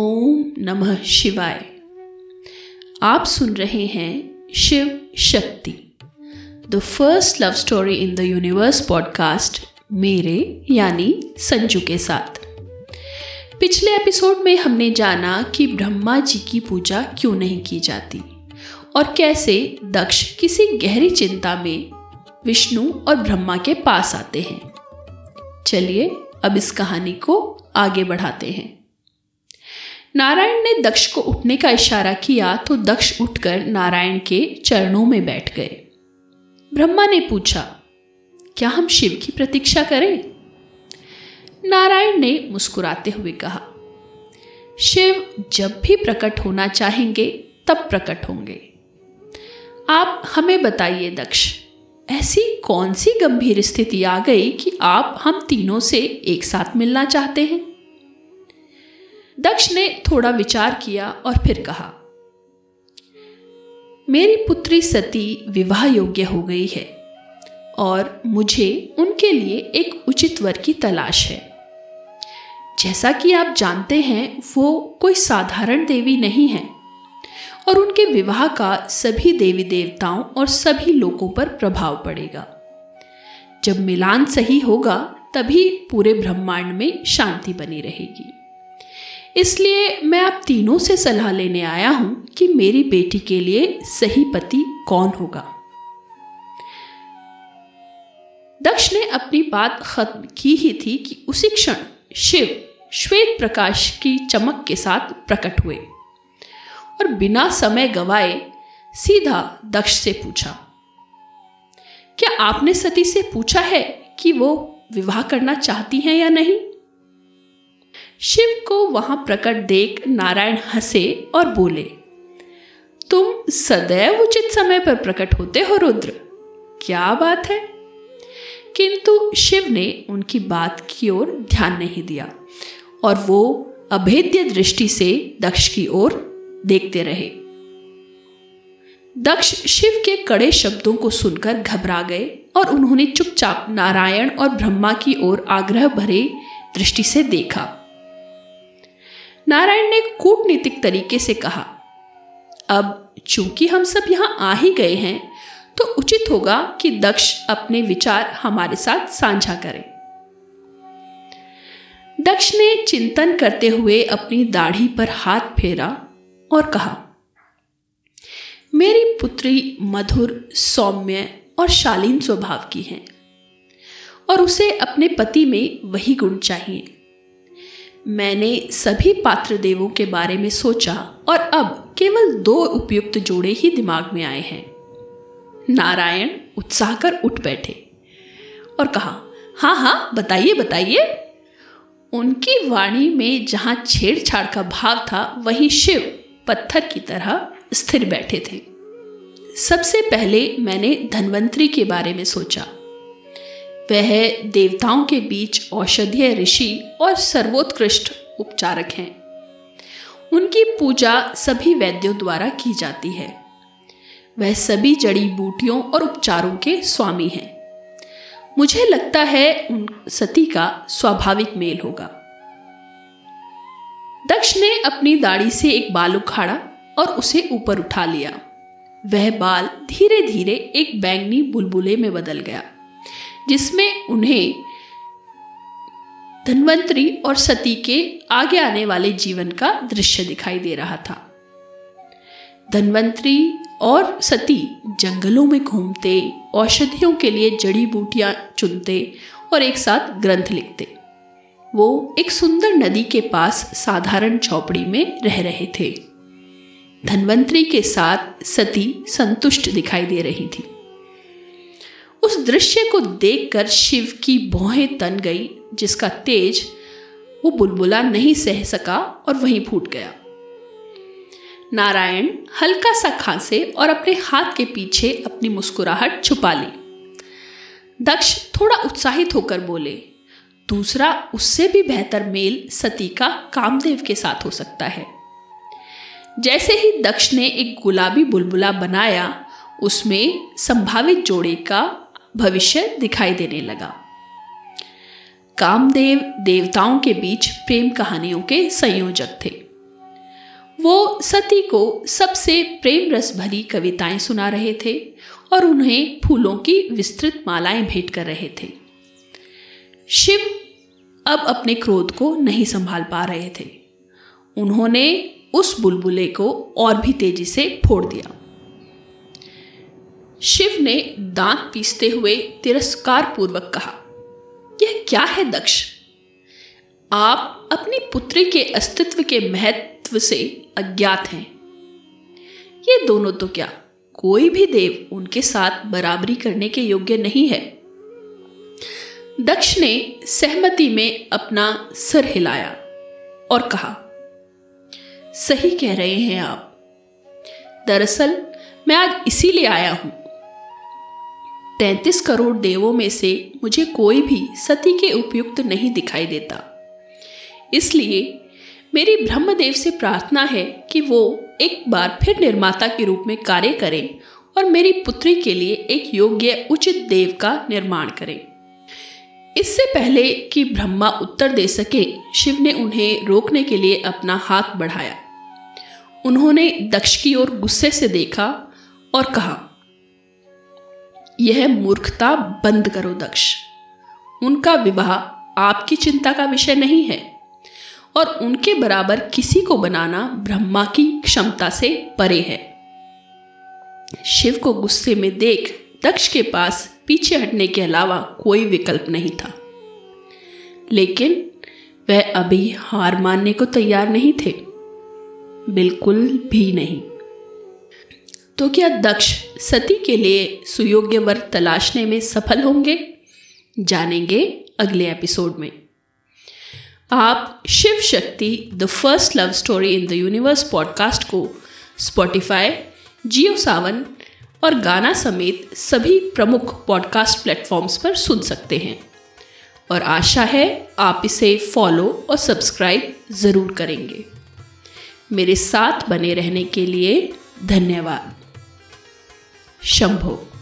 ओम नमः शिवाय। आप सुन रहे हैं Shiv Shakti. The first love story in the universe podcast मेरे यानी संजू के साथ। पिछले एपिसोड में हमने जाना कि ब्रह्मा जी की पूजा क्यों नहीं की जाती और कैसे दक्ष किसी गहरी चिंता में विष्णु और ब्रह्मा के पास आते हैं। चलिए अब इस कहानी को आगे बढ़ाते हैं। नारायण ने दक्ष को उठने का इशारा किया तो दक्ष उठकर नारायण के चरणों में बैठ गए। ब्रह्मा ने पूछा, क्या हम शिव की प्रतीक्षा करें? नारायण ने मुस्कुराते हुए कहा, शिव जब भी प्रकट होना चाहेंगे, तब प्रकट होंगे। आप हमें बताइए दक्ष, ऐसी कौन सी गंभीर स्थिति आ गई कि आप हम तीनों से एक साथ मिलना चाहते हैं? दक्ष ने थोड़ा विचार किया और फिर कहा, मेरी पुत्री सती विवाह योग्य हो गई है और मुझे उनके लिए एक उचित वर की तलाश है। जैसा कि आप जानते हैं, वो कोई साधारण देवी नहीं है और उनके विवाह का सभी देवी देवताओं और सभी लोगों पर प्रभाव पड़ेगा। जब मिलान सही होगा, तभी पूरे ब्रह्मांड में शांति बनी रहेगी। इसलिए मैं आप तीनों से सलाह लेने आया हूँ कि मेरी बेटी के लिए सही पति कौन होगा। दक्ष ने अपनी बात खत्म की ही थी कि उसी क्षण शिव श्वेत प्रकाश की चमक के साथ प्रकट हुए और बिना समय गवाए सीधा दक्ष से पूछा, क्या आपने सती से पूछा है कि वो विवाह करना चाहती हैं या नहीं? शिव को वहाँ प्रकट देख नारायण हंसे और बोले, तुम सदैव उचित समय पर प्रकट होते हो, रुद्र। क्या बात है? किंतु शिव ने उनकी बात की ओर ध्यान नहीं दिया और वो अभेद्य दृष्टि से दक्ष की ओर देखते रहे। दक्ष शिव के कड़े शब्दों को सुनकर घबरा गए और उन्होंने चुपचाप नारायण और ब्रह्मा की ओर आग्रह भरे दृष्टि से देखा। नारायण ने कूटनीतिक तरीके से कहा, अब चूँकि हम सब यहाँ आ ही गए हैं तो उचित होगा कि दक्ष अपने विचार हमारे साथ साझा करें। दक्ष ने चिंतन करते हुए अपनी दाढ़ी पर हाथ फेरा और कहा, मेरी पुत्री मधुर, सौम्य और शालीन स्वभाव की है और उसे अपने पति में वही गुण चाहिए। मैंने सभी पात्र देवों के बारे में सोचा और अब केवल दो उपयुक्त जोड़े ही दिमाग में आए हैं। नारायण उत्साह कर उठ बैठे और कहा हाँ हाँ बताइए बताइए। उनकी वाणी में जहाँ छेड़छाड़ का भाव था, वहीं शिव पत्थर की तरह स्थिर बैठे थे। सबसे पहले मैंने धनवंतरी के बारे में सोचा। वह देवताओं के बीच औषधीय ऋषि और सर्वोत्कृष्ट उपचारक हैं। उनकी पूजा सभी वैद्यों द्वारा की जाती है। वह सभी जड़ी बूटियों और उपचारों के स्वामी हैं। मुझे लगता है उन सती का स्वाभाविक मेल होगा। दक्ष ने अपनी दाढ़ी से एक बाल उखाड़ा और उसे ऊपर उठा लिया। वह बाल धीरे धीरे एक बैंगनी बुलबुले में बदल गया। जिसमें उन्हें धनवंतरी और सती के आगे आने वाले जीवन का दृश्य दिखाई दे रहा था। धनवंतरी और सती जंगलों में घूमते, औषधियों के लिए जड़ी बूटियाँ चुनते और एक साथ ग्रंथ लिखते। वो एक सुंदर नदी के पास साधारण झोपड़ी में रह रहे थे। धनवंतरी के साथ सती संतुष्ट दिखाई दे रही थी। उस दृश्य को देखकर शिव की भौहें तन गई, जिसका तेज वो बुलबुला नहीं सह सका और वहीं फूट गया। नारायण हल्का सा खांसे और अपने हाथ के पीछे अपनी मुस्कुराहट छुपा ली। दक्ष थोड़ा उत्साहित होकर बोले, दूसरा उससे भी बेहतर मेल सती का कामदेव के साथ हो सकता है। जैसे ही दक्ष ने एक गुलाबी बुलबुला बनाया, उसमें संभावित जोड़े का भविष्य दिखाई देने लगा। कामदेव देवताओं के बीच प्रेम कहानियों के संयोजक थे। वो सती को सबसे प्रेम रस भरी कविताएँ सुना रहे थे और उन्हें फूलों की विस्तृत मालाएँ भेंट कर रहे थे। शिव अब अपने क्रोध को नहीं संभाल पा रहे थे। उन्होंने उस बुलबुले को और भी तेज़ी से फोड़ दिया। शिव ने दांत पीसते हुए तिरस्कार पूर्वक कहा, यह क्या है दक्ष? आप अपनी पुत्री के अस्तित्व के महत्व से अज्ञात हैं। ये दोनों तो क्या कोई भी देव उनके साथ बराबरी करने के योग्य नहीं है? दक्ष ने सहमति में अपना सर हिलाया और कहा, सही कह रहे हैं आप। दरअसल, मैं आज इसीलिए आया हूँ तैतीस करोड़ देवों में से मुझे कोई भी सती के उपयुक्त नहीं दिखाई देता। इसलिए मेरी ब्रह्मदेव से प्रार्थना है कि वो एक बार फिर निर्माता के रूप में कार्य करें और मेरी पुत्री के लिए एक योग्य उचित देव का निर्माण करें। इससे पहले कि ब्रह्मा उत्तर दे सके, शिव ने उन्हें रोकने के लिए अपना हाथ बढ़ाया। उन्होंने दक्ष की ओर गुस्से से देखा और कहा यह मूर्खता बंद करो दक्ष। उनका विवाह आपकी चिंता का विषय नहीं है। और उनके बराबर किसी को बनाना ब्रह्मा की क्षमता से परे है। शिव को गुस्से में देख दक्ष के पास पीछे हटने के अलावा कोई विकल्प नहीं था। लेकिन वह अभी हार मानने को तैयार नहीं थे। बिल्कुल भी नहीं। तो क्या दक्ष सती के लिए सुयोग्य वर तलाशने में सफल होंगे? जानेंगे अगले एपिसोड में। आप Shiv Shakti, the first love story in the universe podcast को स्पॉटिफाई जियो सावन और गाना समेत सभी प्रमुख पॉडकास्ट प्लेटफॉर्म्स पर सुन सकते हैं। और आशा है आप इसे फॉलो और सब्सक्राइब ज़रूर करेंगे। मेरे साथ बने रहने के लिए धन्यवाद। शंभो।